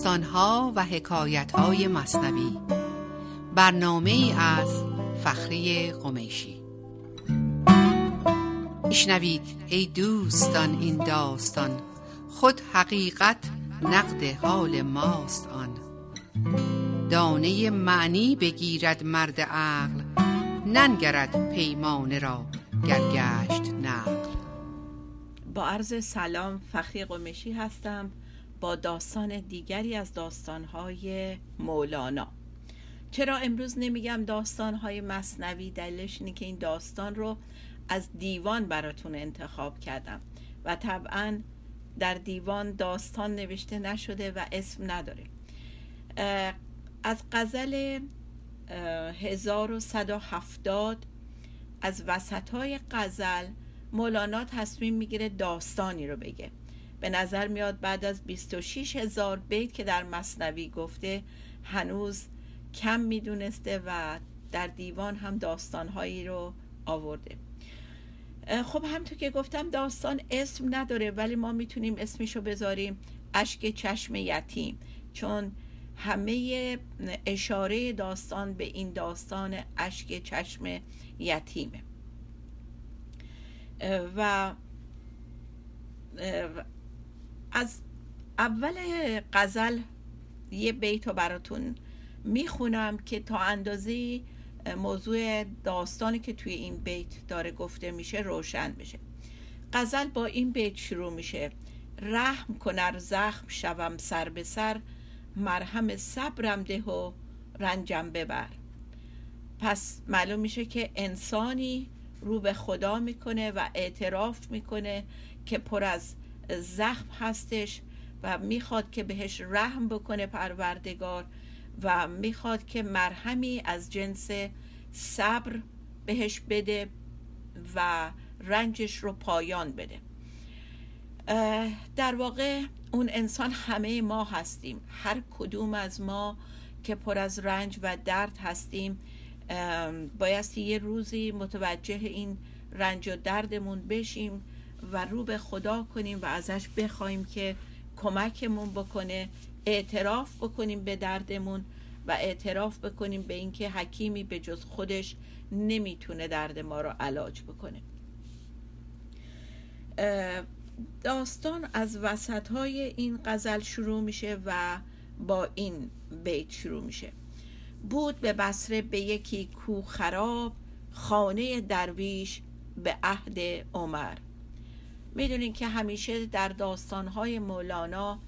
داستانها و حکایت های مصنوی. برنامه از فخری قمیشی. میشنوید ای دوستان این داستان. خود حقیقت نقد حال ماست آن. دانه معنی بگیرد مرد عقل ننگرد پیمانه را گرگشت نقل. با عرض سلام فخری قمشی هستم. با داستان دیگری از داستانهای مولانا. چرا امروز نمیگم داستانهای مصنوی؟ دلیلش اینه که این داستان رو از دیوان براتون انتخاب کردم و طبعا در دیوان داستان نوشته نشده و اسم نداره. از غزل 1170 از وسط های غزل مولانا تصمیم می‌گیره داستانی رو بگه. به نظر میاد بعد از 26 هزار بیت که در مصنوی گفته هنوز کم می‌دونسته و در دیوان هم داستانهایی رو آورده. خب همطور که گفتم داستان اسم نداره ولی ما می‌تونیم اسمشو بذاریم اشک چشم یتیم. چون همه اشاره داستان به این داستان اشک چشم یتیمه. و از اول قزل یه بیت رو براتون می‌خونم که تا اندازه موضوع داستانی که توی این بیت داره گفته میشه روشن بشه. قزل با این بیت شروع میشه. رحم کنر زخم شوم سر به سر مرهم صبرم ده و رنجم ببر. پس معلوم میشه که انسانی رو به خدا می‌کنه و اعتراف می‌کنه که پر از زخم هستش و می‌خواد که بهش رحم بکنه پروردگار و می‌خواد که مرهمی از جنس صبر بهش بده و رنجش رو پایان بده. در واقع اون انسان همه ما هستیم. هر کدوم از ما که پر از رنج و درد هستیم بایستی یه روزی متوجه این رنج و دردمون بشیم و رو به خدا کنیم و ازش بخوایم که کمکمون بکنه اعتراف بکنیم به دردمون و اعتراف بکنیم به اینکه حکیمی به جز خودش نمی‌تونه درد ما رو علاج بکنه. داستان از وسط های این غزل شروع میشه و با این بیت شروع میشه. بود به بسره به یکی کو خراب خانه درویش به عهد عمر. می‌دونین که همیشه در داستانهای مولانا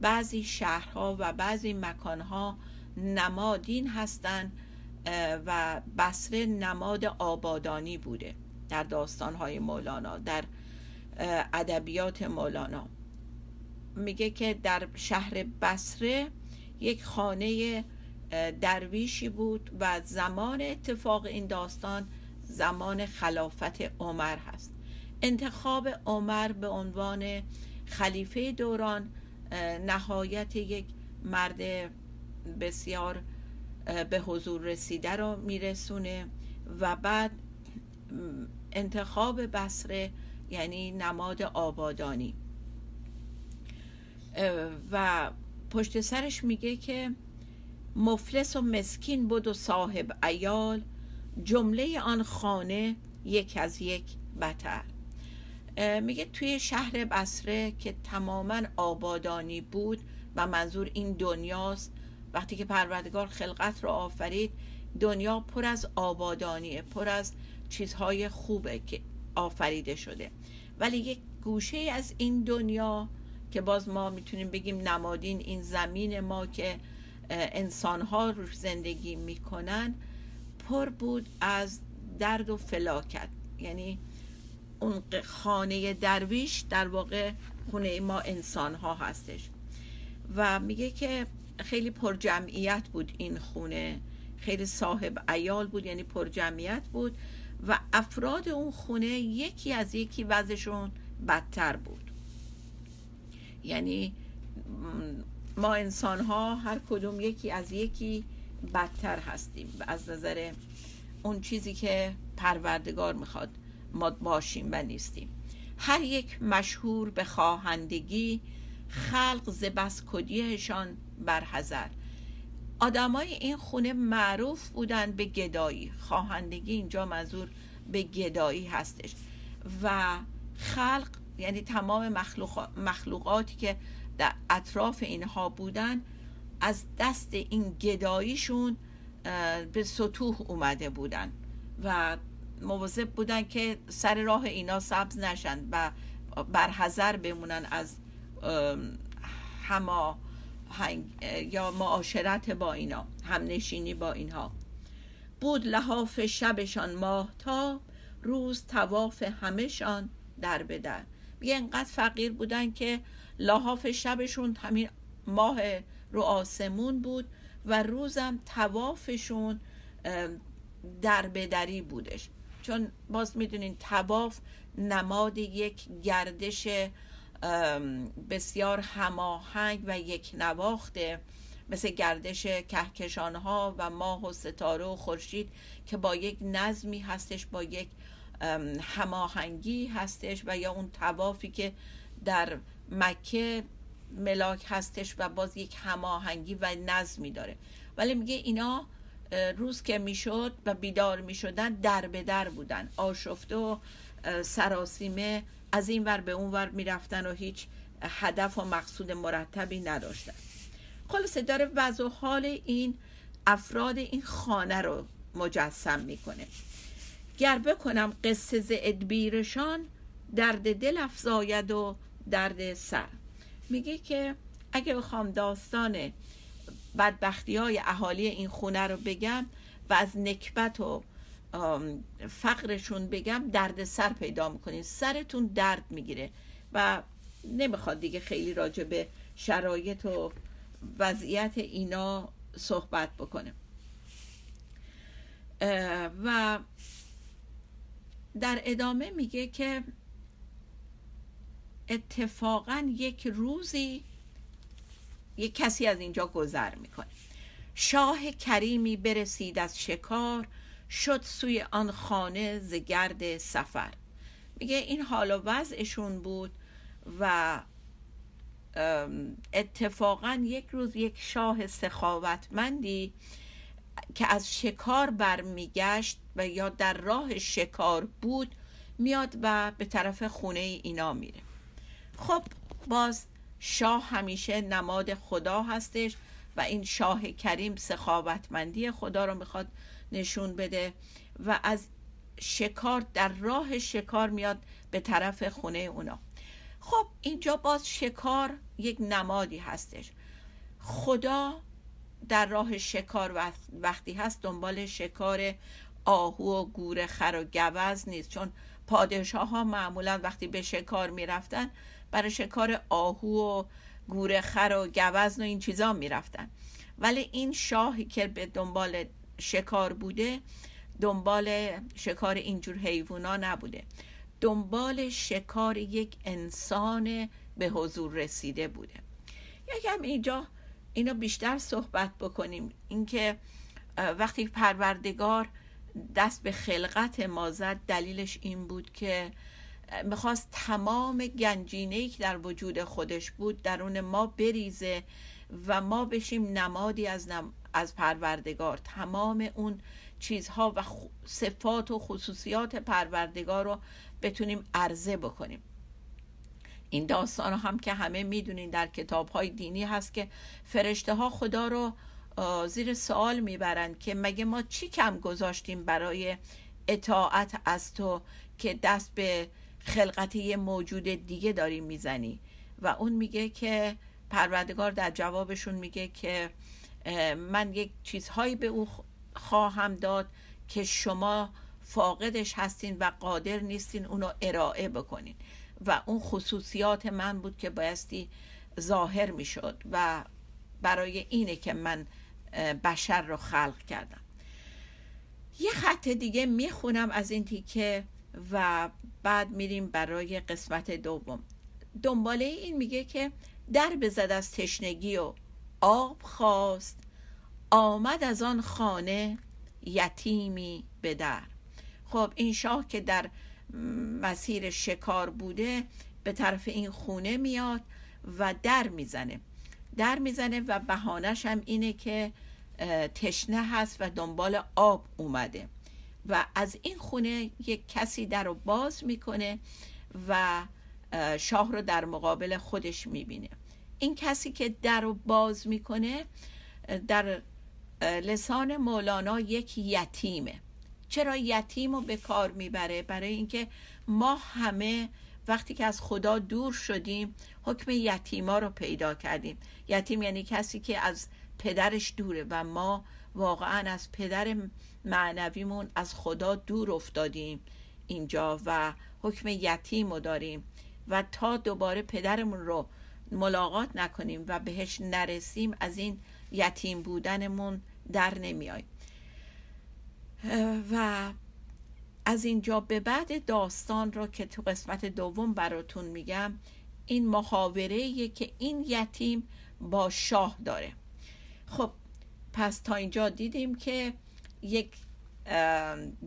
بعضی شهرها و بعضی مکانها نمادین هستند و بسره نماد آبادانی بوده در داستانهای مولانا در ادبیات مولانا. میگه که در شهر بسره یک خانه درویشی بود و زمان اتفاق این داستان زمان خلافت عمر هست. انتخاب عمر به عنوان خلیفه دوران نهایت یک مرد بسیار به حضور رسیده رو میرسونه و بعد انتخاب بسره یعنی نماد آبادانی. و پشت سرش میگه که مفلس و مسکین بود و صاحب ایال جمله آن خانه یک از یک بتر. میگه توی شهر بسره که تماما آبادانی بود و منظور این دنیاست وقتی که پروردگار خلقت رو آفرید دنیا پر از آبادانیه پر از چیزهای خوبه که آفریده شده. ولی یک گوشه از این دنیا که باز ما می‌تونیم بگیم نمادین این زمین ما که انسان ها روش زندگی می‌کنن پر بود از درد و فلاکت. یعنی اون خانه درویش در واقع خونه ما انسان ها هستش. و میگه که خیلی پر جمعیت بود این خونه. خیلی صاحب ایال بود یعنی پر جمعیت بود و افراد اون خونه یکی از یکی وضعشون بدتر بود. یعنی ما انسان ها هر کدوم یکی از یکی بدتر هستیم. از نظر اون چیزی که پروردگار می‌خواد ما باشیم و نیستیم. هر یک مشهور به خواهندگی خلق ز بس کدیهشان برحضر آدمای این خونه معروف بودن به گدایی. خواهندگی اینجا منظور به گدایی هستش. و خلق یعنی تمام مخلوق مخلوقاتی که در اطراف اینها بودن از دست این گداییشون به سطوح اومده بودن. و مواظب بودن که سر راه اینا سبز نشن و برحضر بمونن از هما یا معاشرت با اینا همنشینی با اینها. بود لحاف شبشان ماه تا روز تواف همهشان در به در میگه انقدر فقیر بودن که لحاف شبشون همین ماه رو آسمون بود و روزم توافشون در بدری بودش. چون باز می‌دونین تواف نماد یک گردش بسیار هماهنگ و یک نواخته مثل گردش کهکشان ها و ماه و ستاره و خورشید که با یک نظمی هستش با یک هماهنگی هستش و یا اون توافی که در مکه ملاک هستش و باز یک هماهنگی و نظمی داره. ولی میگه اینا روز که می‌شد و بیدار می‌شدن در به در بودن. آشفته و سراسیمه از این ور به اون ور می‌رفتن و هیچ هدف و مقصود مرتبی نداشتن. خلاصه داره وضع حال این افراد این خانه رو مجسم می‌کنه. گر بکنم قصه ز ادبیرشان درد دل افزاید و درد سر. میگه که اگه بخوام داستان بدبختی های اهالی این خونه رو بگم و از نکبت و فقرشون بگم درد سر پیدا می‌کنین. سرتون درد می‌گیره و نمی‌خواد دیگه خیلی راجع به شرایط و وضعیت اینا صحبت بکنه. و در ادامه میگه که اتفاقا یک روزی یک کسی از اینجا گذر می‌کنه. شاه کریمی برسید از شکار شد سوی آن خانه زگرد سفر. میگه این حال و وضعشون بود و اتفاقا یک روز یک شاه سخاوتمندی که از شکار برمیگشت و یا در راه شکار بود میاد و به طرف خونه اینا میره. خب باز شاه همیشه نماد خدا هستش و این شاه کریم سخاوتمندی خدا رو می‌خواد نشون بده و از شکار در راه شکار میاد به طرف خونه اونا. خب اینجا باز شکار یک نمادی هستش. خدا در راه شکار وقتی هست دنبال شکار آهو و گور خر و گوز نیست. چون پادشاه ها معمولا وقتی به شکار می‌رفتن برای شکار آهو و گور خر و گوزن و این چیزا می‌رفتن. ولی این شاهی که به دنبال شکار بوده دنبال شکار اینجور حیوونا نبوده. دنبال شکار یک انسان به حضور رسیده بوده. یکم اینجا اینو بیشتر صحبت بکنیم. اینکه وقتی پروردگار دست به خلقت ما زد دلیلش این بود که می‌خواست تمام گنجینه که در وجود خودش بود درون ما بریزه و ما بشیم نمادی از, از پروردگار. تمام اون چیزها و صفات و خصوصیات پروردگار رو بتونیم عرضه بکنیم. این داستان هم که همه می‌دونین در کتاب های دینی هست که فرشته ها خدا رو زیر سوال می‌برند که مگه ما چی کم گذاشتیم برای اطاعت از تو که دست به خلقت یه موجود دیگه داری می‌زنی؟ و اون میگه که پروردگار در جوابشون میگه که من یک چیزهایی به او خواهم داد که شما فاقدش هستین و قادر نیستین اونو ارائه بکنین. و اون خصوصیات من بود که بایستی ظاهر می‌شد و برای اینه که من بشر رو خلق کردم. یه خط دیگه می‌خونم از این تیکه و بعد میریم برای قسمت دوم. دنباله این میگه که در بزد از تشنگی و آب خواست آمد از آن خانه یتیمی به در. خب این شاه که در مسیر شکار بوده به طرف این خونه میاد و در می‌زنه. در می‌زنه و بهانش هم اینه که تشنه هست و دنبال آب اومده و از این خونه یک کسی در رو باز می‌کنه و شاه رو در مقابل خودش می‌بینه. این کسی که در رو باز می‌کنه در لسان مولانا یک یتیمه. چرا یتیم رو به کار می‌بره؟ برای اینکه ما همه وقتی که از خدا دور شدیم حکم یتیما رو پیدا کردیم. یتیم یعنی کسی که از پدرش دوره و ما واقعا از پدر معنویمون از خدا دور افتادیم اینجا و حکم یتیم رو داریم و تا دوباره پدرمون رو ملاقات نکنیم و بهش نرسیم از این یتیم بودنمون در نمیاییم. و از اینجا به بعد داستان رو که تو قسمت دوم براتون میگم این محاوره که این یتیم با شاه داره. خب پس تا اینجا دیدیم که یک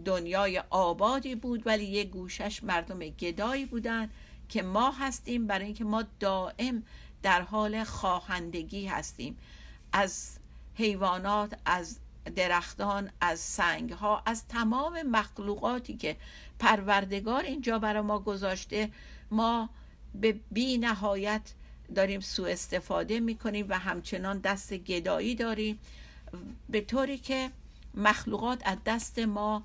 دنیای آبادی بود ولی یک گوشش مردم گدایی بودن که ما هستیم برای اینکه ما دائم در حال خواهندگی هستیم. از حیوانات از درختان از سنگ ها از تمام مخلوقاتی که پروردگار اینجا برای ما گذاشته ما به بی نهایت داریم سوء استفاده می‌کنیم و همچنان دست گدایی داریم. به طوری که مخلوقات از دست ما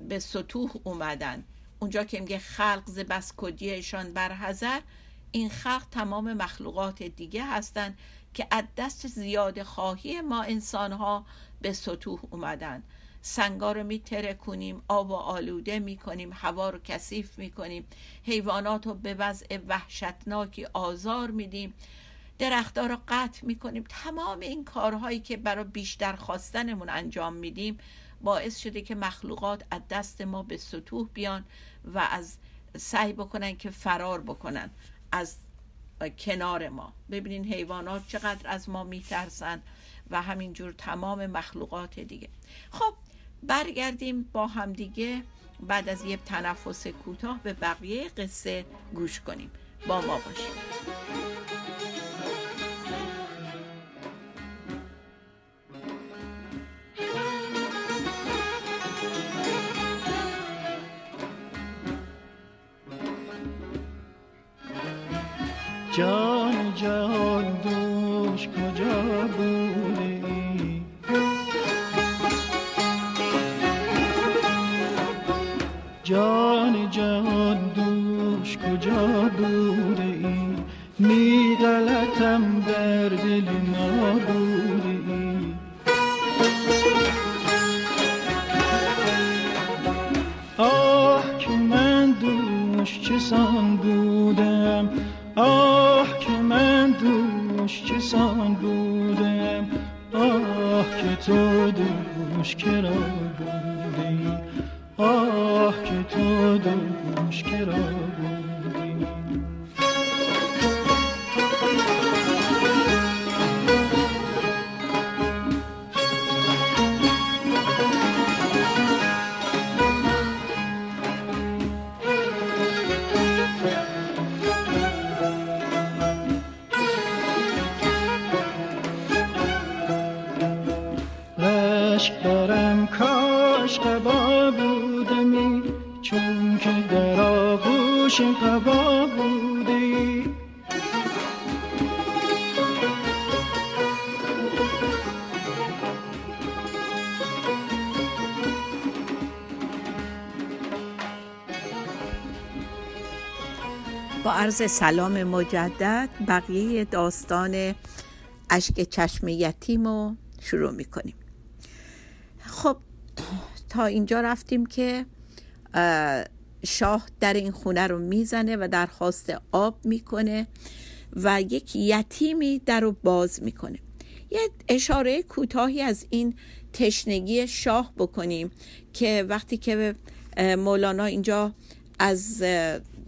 به سطوح اومدن. اونجا که میگه خلق ز بس بر حذر این خلق تمام مخلوقات دیگه هستند که از دست زیاد خواهی ما انسان ها به سطوح اومدن. سنگا رو میتره کنیم آب و آلوده می‌کنیم هوا رو کثیف می‌کنیم. حیوانات رو به وضع وحشتناکی آزار میدیم. درختها رو قطع می‌کنیم. تمام این کارهایی که برای بیشتر خواستنمون انجام میدیم باعث شده که مخلوقات از دست ما به سطوح بیان و از سعی بکنن که فرار بکنن. از کنار ما. ببینین حیوانات چقدر از ما میترسن و همینجور تمام مخلوقات دیگه. خب برگردیم با همدیگه بعد از یه تنفس کوتاه به بقیه قصه گوش کنیم. با ما باشیم جان جان دوش کجا بوده ای؟ جان جان دوش کجا بوده ای؟ می غلطم در دل عرض سلام مجدد بقیه داستان اشک چشم یتیم رو شروع می‌کنیم. خب تا اینجا رفتیم که شاه در این خونه رو می‌زنه و درخواست آب می‌کنه و یک یتیمی در رو باز می‌کنه. یه اشاره کوتاهی از این تشنگی شاه بکنیم که وقتی که مولانا اینجا از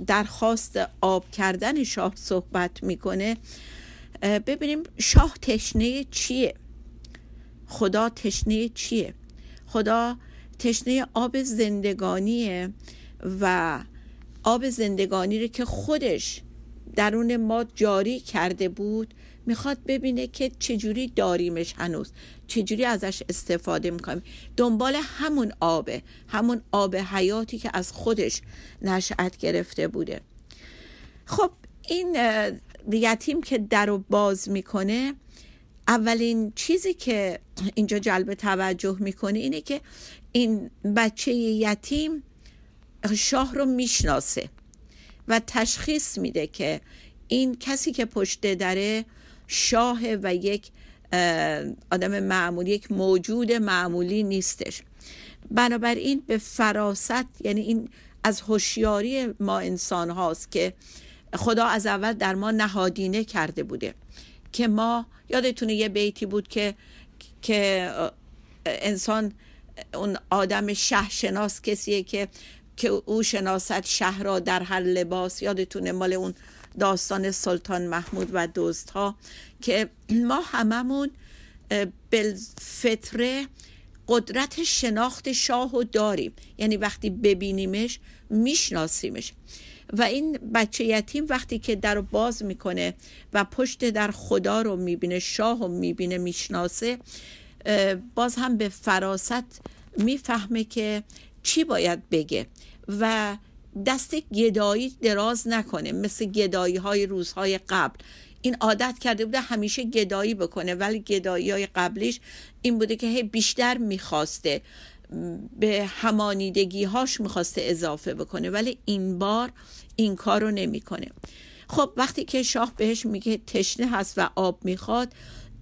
درخواست آب کردن شاه صحبت می‌کنه ببینیم شاه تشنه چیه؟ خدا تشنه چیه؟ خدا تشنه آب زندگانیه و آب زندگانی رو که خودش درون ما جاری کرده بود می‌خواد ببینه که چجوری داریمش هنوز چجوری ازش استفاده می‌کنیم. دنبال همون آبه همون آب حیاتی که از خودش نشأت گرفته بوده. خب این یتیم که در رو باز می‌کنه اولین چیزی که اینجا جلب توجه می‌کنه اینه که این بچه یتیم شاه رو می‌شناسه و تشخیص میده که این کسی که پشت دره شاه و یک آدم معمولی یک موجود معمولی نیستش. بنابراین به فراست یعنی این از هوشیاری ما انسان هاست که خدا از اول در ما نهادینه کرده بوده. که ما یادتونه یه بیتی بود که که انسان اون آدم شه شناس کسیه که که او شناست شهر را در هر لباس. یادتونه مال اون داستان سلطان محمود و دوست ها که ما هممون بالفطره قدرت شناخت شاه رو داریم. یعنی وقتی ببینیمش میشناسیمش. و این بچه یتیم وقتی که در باز می‌کنه و پشت در خدا رو می‌بینه شاه رو می‌بینه می‌شناسه باز هم به فراست می‌فهمه که چی باید بگه. و دست گدایی دراز نکنه مثل گدایی های روزهای قبل. این عادت کرده بوده همیشه گدایی بکنه ولی گدایی های قبلیش این بوده که هی بیشتر می‌خواسته به همانیدگی هاش می‌خواسته اضافه بکنه ولی این بار این کار رو نمی‌کنه. خب وقتی که شاه بهش میگه تشنه هست و آب می‌خواد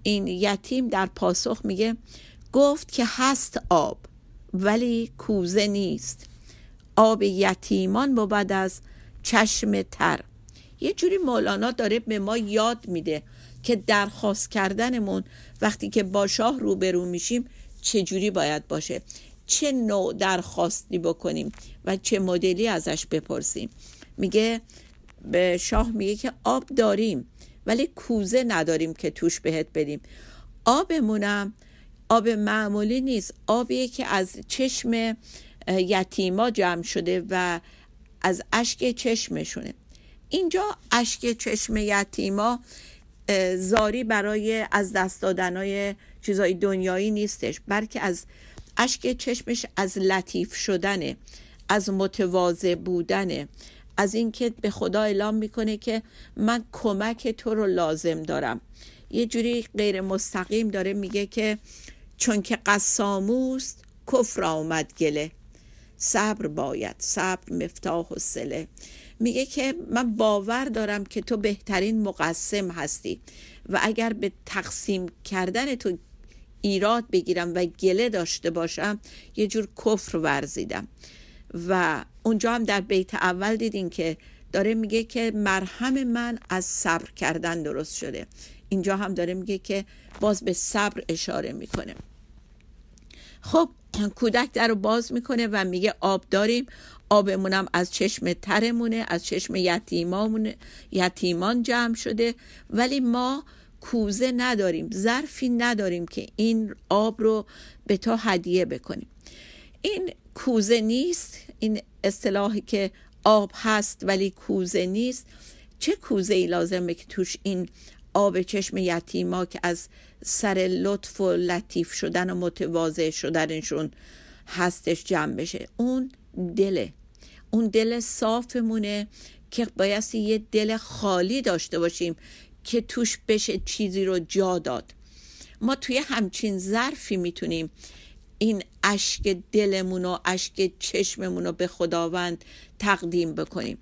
این یتیم در پاسخ میگه گفت که هست آب ولی کوزه نیست. آب یتیمان بود از چشم تر. یه جوری مولانا داره به ما یاد میده که درخواست کردنمون وقتی که با شاه روبرو میشیم چه جوری باید باشه. چه نوع درخواستی بکنیم و چه مدلی ازش بپرسیم. میگه به شاه میگه که آب داریم ولی کوزه نداریم که توش بهت بدیم. آبمونم آب معمولی نیست. آبیه که از چشم یتیما جمع شده و از اشک چشمشونه. اینجا اشک چشم یتیما زاری برای از دست دادنهای چیزای دنیایی نیستش بلکه از اشک چشمش از لطیف شدنه از متواضع بودنه. از اینکه به خدا اعلام می‌کنه که من کمک تو رو لازم دارم. یه جوری غیر مستقیم داره میگه که چون که قساموست کفر آمد گله. صبر باید صبر مفتاح و سله میگه که من باور دارم که تو بهترین مقسم هستی و اگر به تقسیم کردن تو ایراد بگیرم و گله داشته باشم یه جور کفر ورزیدم. و اونجا هم در بیت اول دیدین که داره میگه که مرهم من از صبر کردن درست شده. اینجا هم داره میگه که باز به صبر اشاره می‌کنه. خب کودک در رو باز می‌کنه و میگه آب داریم. آبمونم از چشم ترمونه از چشم یتیمامونه یتیمان جمع شده. ولی ما کوزه نداریم ظرفی نداریم که این آب رو به تا هدیه بکنیم. این کوزه نیست این اصطلاحی که آب هست ولی کوزه نیست. چه کوزه ای لازمه که توش این آب چشم یتیما که از سر لطف و لطیف شدن و متواضع شدنشون هستش جمع بشه. اون دله. اون دل صافمونه که بایستی یه دل خالی داشته باشیم که توش بشه چیزی رو جا داد. ما توی همچین ظرفی می‌تونیم این اشک دلمون و اشک چشممون رو به خداوند تقدیم بکنیم.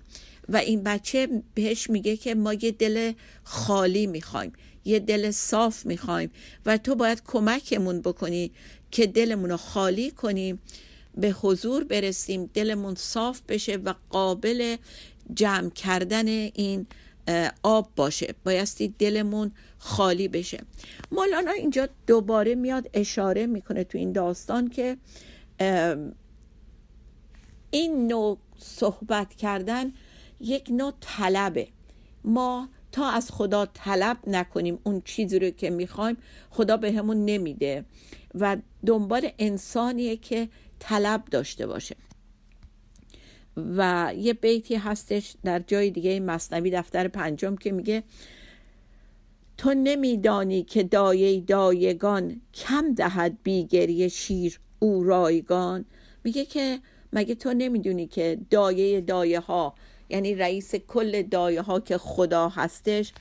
و این بچه بهش میگه که ما یه دل خالی می‌خوایم یه دل صاف می‌خوایم و تو باید کمکمون بکنی که دلمون رو خالی کنیم به حضور برسیم دلمون صاف بشه و قابل جمع کردن این آب باشه. بایستی دلمون خالی بشه. مولانا اینجا دوباره میاد اشاره می‌کنه تو این داستان که این نوع صحبت کردن یک نوع طلبه. ما تا از خدا طلب نکنیم اون چیزی رو که می‌خوایم خدا به همون نمیده و دنبال انسانیه که طلب داشته باشه. و یه بیتی هستش در جای دیگه مصنوی دفتر پنجم که میگه تو نمیدانی که دایه دایگان کم دهد بیگری شیر او رایگان میگه که مگه تو نمی‌دونی که دایه دایه ها یعنی رئیس کل دایه ها که خدا هستش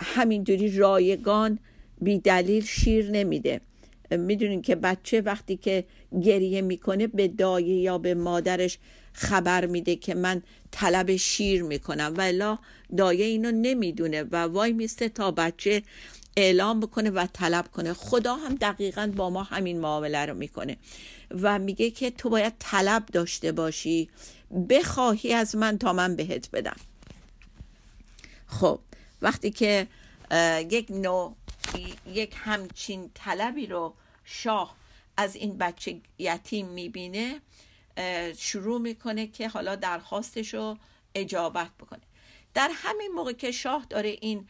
همینجوری رایگان بی دلیل شیر نمیده. می‌دونین که بچه وقتی که گریه می‌کنه به دایه یا به مادرش خبر میده که من طلب شیر می‌کنم. و دایه اینو نمی‌دونه و وای میسته تا بچه اعلام بکنه و طلب کنه. خدا هم دقیقا با ما همین معامله رو می‌کنه و میگه که تو باید طلب داشته باشی. بخواهی از من تا من بهت بدم. خب وقتی که یک نوع یک همچین طلبی رو شاه از این بچه یتیم می‌بینه شروع می‌کنه که حالا درخواستش رو اجابت بکنه. در همین موقع که شاه داره این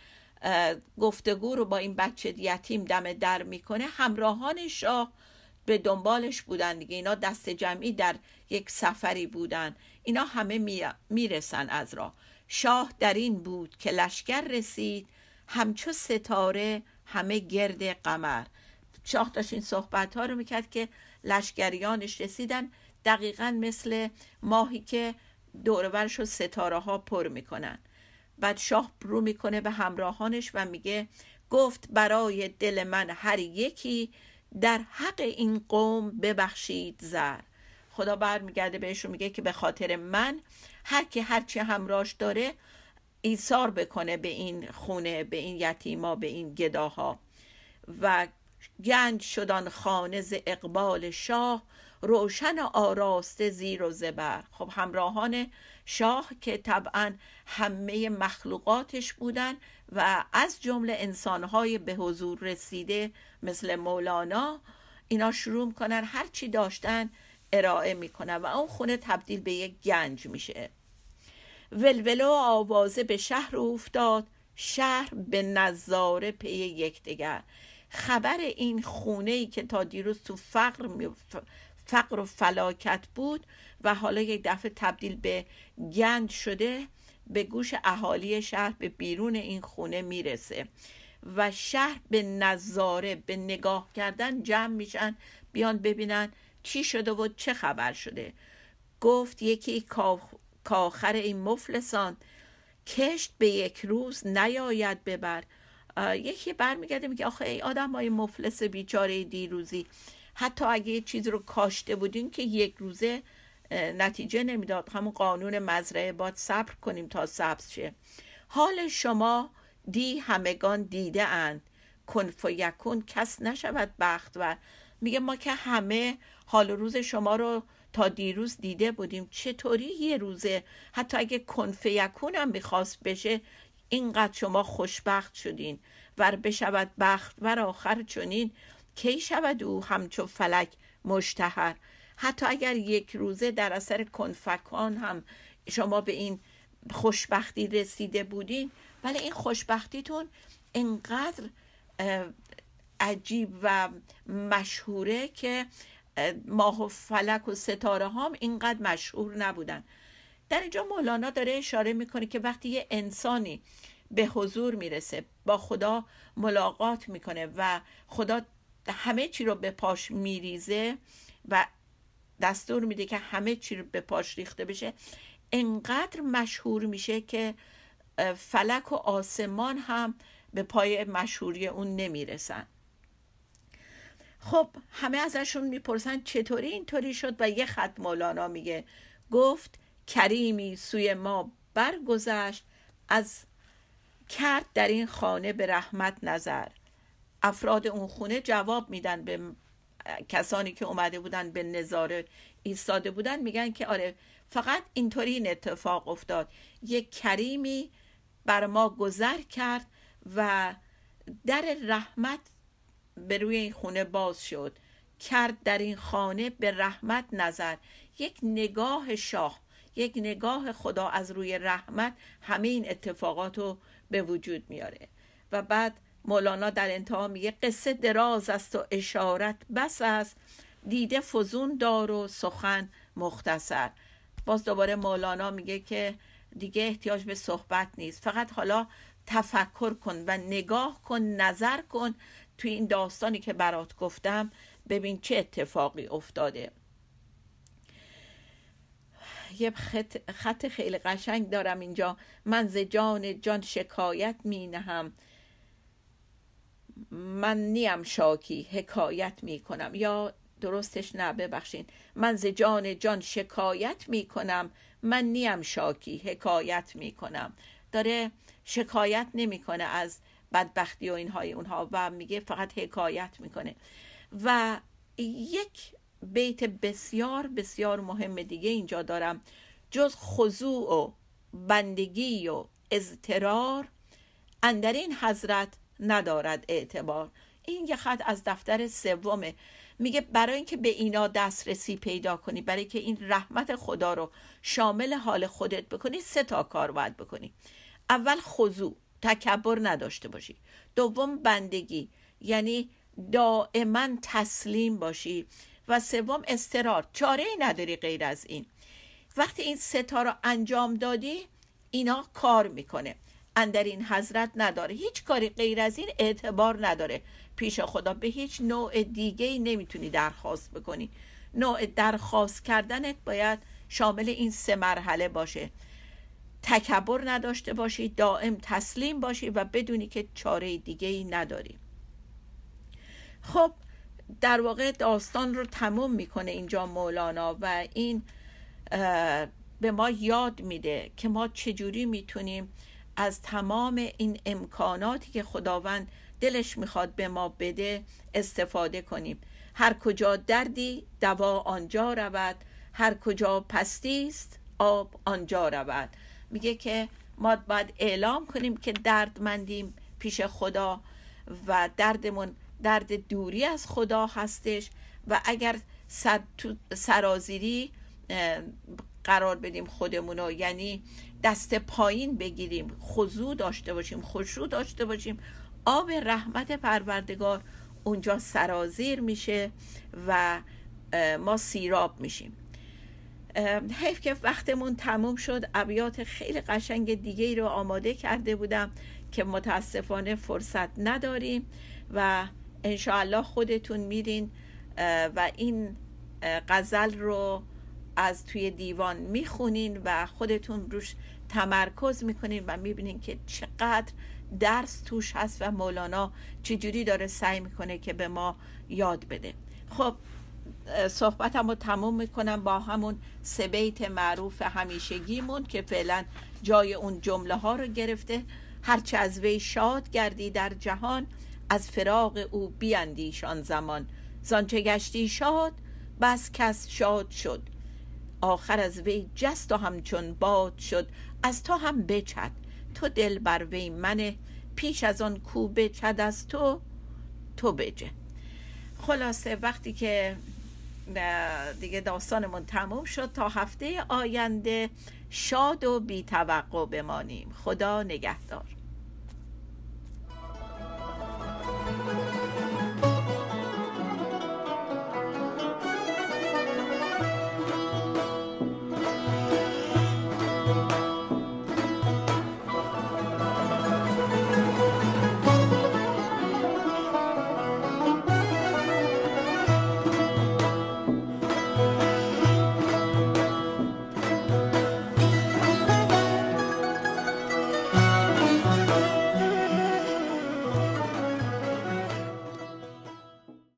گفتگو رو با این بچه یتیم دم در می‌کنه همراهان شاه به دنبالش بودن دیگه. اینا دست جمعی در یک سفری بودن. اینا همه می‌رسن از راه. شاه در این بود که لشکر رسید همچو ستاره همه گرد قمر. شاه داشت این صحبت ها رو می‌کرد که لشکریانش رسیدن دقیقا مثل ماهی که دورورش رو ستاره ها پر می‌کنن. بعد شاه رو می‌کنه به همراهانش و میگه گفت برای دل من هر یکی در حق این قوم ببخشید زر. خدا برمیگرده بهش رو میگه که به خاطر من هر کی هرچی همراهش داره ایثار بکنه به این خونه به این یتیما به این گداها. و گنج شدن خانه ز اقبال شاه روشن آراسته زیر و زبر. خب همراهان شاه که طبعا همه مخلوقاتش بودن و از جمله انسانهای به حضور رسیده مثل مولانا اینا شروع می‌کنن هرچی داشتن ارائه می‌کنن و اون خونه تبدیل به یک گنج میشه. ولولو آوازه به شهر افتاد شهر به نظاره پی یکدیگر. خبر این خونه ای که تا دیروز تو فقر, فقر و فلاکت بود و حالا یک دفعه تبدیل به گنج شده به گوش اهالی شهر به بیرون این خونه می‌رسه و شهر به نظاره به نگاه کردن جمع میشن بیان ببینن چی شده و چه خبر شده. گفت یکی کاخر این مفلسان کشت به یک روز نیاید ببر. یکی برمیگرده میگه آخه ای آدم های مفلس بیچاره دیروزی. حتی اگه یه چیز رو کاشته بودین که یک روزه نتیجه نمی‌داد. همون قانون مزرعه باید صبر کنیم تا سبز شه. حال شما دی همگان دیده اند. کنف و یکون کس نشود بخت و میگه ما که همه حال روز شما رو تا دیروز دیده بودیم. چطوری یه روزه؟ حتی اگه کنف یکون هم می‌خواست بشه اینقدر شما خوشبخت شدین. ور بشود بخت ور آخر چنین. کی شود او همچو فلک مشتهر؟ حتی اگر یک روزه در اثر کنفکان هم شما به این خوشبختی رسیده بودین. ولی این خوشبختیتون انقدر عجیب و مشهوره که ماه و فلک و ستاره هم اینقدر مشهور نبودن. در اینجا مولانا داره اشاره می‌کنه که وقتی یه انسانی به حضور می‌رسه با خدا ملاقات می‌کنه و خدا همه چی رو به پاش میریزه و دستور میده که همه چی رو به پاش ریخته بشه انقدر مشهور میشه که فلک و آسمان هم به پای مشهوری اون نمی‌رسن. خب همه ازشون می‌پرسن چطوری اینطوری شد و یه خط مولانا میگه گفت کریمی سوی ما برگذشت از کرد در این خانه به رحمت نظر. افراد اون خونه جواب میدن به کسانی که اومده بودن به نظاره ایستاده بودن میگن که آره فقط اینطوری این اتفاق افتاد. یک کریمی بر ما گذر کرد و در رحمت به روی این خونه باز شد. کرد در این خانه به رحمت نظر. یک نگاه شاه یک نگاه خدا از روی رحمت همه این اتفاقات رو به وجود میاره. و بعد مولانا در انتها میگه قصه دراز است و اشارت بس است. دیده فزون دار و سخن مختصر. باز دوباره مولانا میگه که دیگه احتیاج به صحبت نیست. فقط حالا تفکر کن و نگاه کن نظر کن. توی این داستانی که برات گفتم ببین چه اتفاقی افتاده. یه خط, خط خیلی قشنگ دارم اینجا. من ز جان جان شکایت می نهم. من نیم شاکی حکایت می کنم. یا درستش نه ببخشین. من ز جان جان شکایت می کنم. من نیم شاکی حکایت می کنم. داره شکایت نمی‌کنه از بدبختی و اینهای اونها و میگه فقط حکایت می‌کنه و یک بیت بسیار بسیار مهم دیگه اینجا دارم. جز خضوع و بندگی و اضطرار اندر این حضرت ندارد اعتبار. این یه خط از دفتر سومه. میگه برای اینکه به اینا دسترسی پیدا کنی برای که این رحمت خدا رو شامل حال خودت بکنی سه تا کار باید بکنی. اول خضوع تکبر نداشته باشی. دوم بندگی یعنی دائما تسلیم باشی. و سوم استرار چاره ای نداری غیر از این. وقتی این ستا رو انجام دادی اینا کار می‌کنه. اندر این حضرت نداره. هیچ کاری غیر از این اعتبار نداره. پیش خدا به هیچ نوع دیگه ای نمی‌تونی درخواست بکنی. نوع درخواست کردنت باید شامل این سه مرحله باشه. تکبر نداشته باشی دائم تسلیم باشی و بدونی که چاره دیگه ای نداری. خب در واقع داستان رو تموم می‌کنه اینجا مولانا و این به ما یاد میده که ما چجوری می‌تونیم از تمام این امکاناتی که خداوند دلش می‌خواد به ما بده استفاده کنیم. هر کجا دردی دوا آنجا رود هر کجا پستی است آب آنجا رود. میگه که ما باید اعلام کنیم که دردمندیم پیش خدا و دردمون درد دوری از خدا هستش و اگر سرازیری قرار بدیم خودمونو یعنی دست پایین بگیریم خضوع داشته باشیم خشوع داشته باشیم. آب رحمت پروردگار اونجا سرازیر میشه و ما سیراب میشیم. حیف که وقتمون تموم شد. ابیات خیلی قشنگ دیگه ای رو آماده کرده بودم که متاسفانه فرصت نداریم و انشاءالله خودتون میرین و این غزل رو از توی دیوان می‌خونین و خودتون روش تمرکز می‌کنین و می‌بینین که چقدر درس توش هست و مولانا چجوری داره سعی می‌کنه که به ما یاد بده. خب صحبتم رو تموم می‌کنم با همون سه بیت معروف همیشگیمون که فعلا جای اون جمله ها رو گرفته. هرچه از وی شاد گردی در جهان از فراغ او بیاندیشان زمان. زانچه گشتی شاد بس کس شاد شد. آخر از وی جست و همچون باد شد. از تو هم بچد. تو دل بر وی منه. پیش از آن کو بچد از تو تو بجه. خلاصه وقتی که دیگه داستانمون تموم شد تا هفته آینده شاد و بی توقع بمانیم. خدا نگهدار.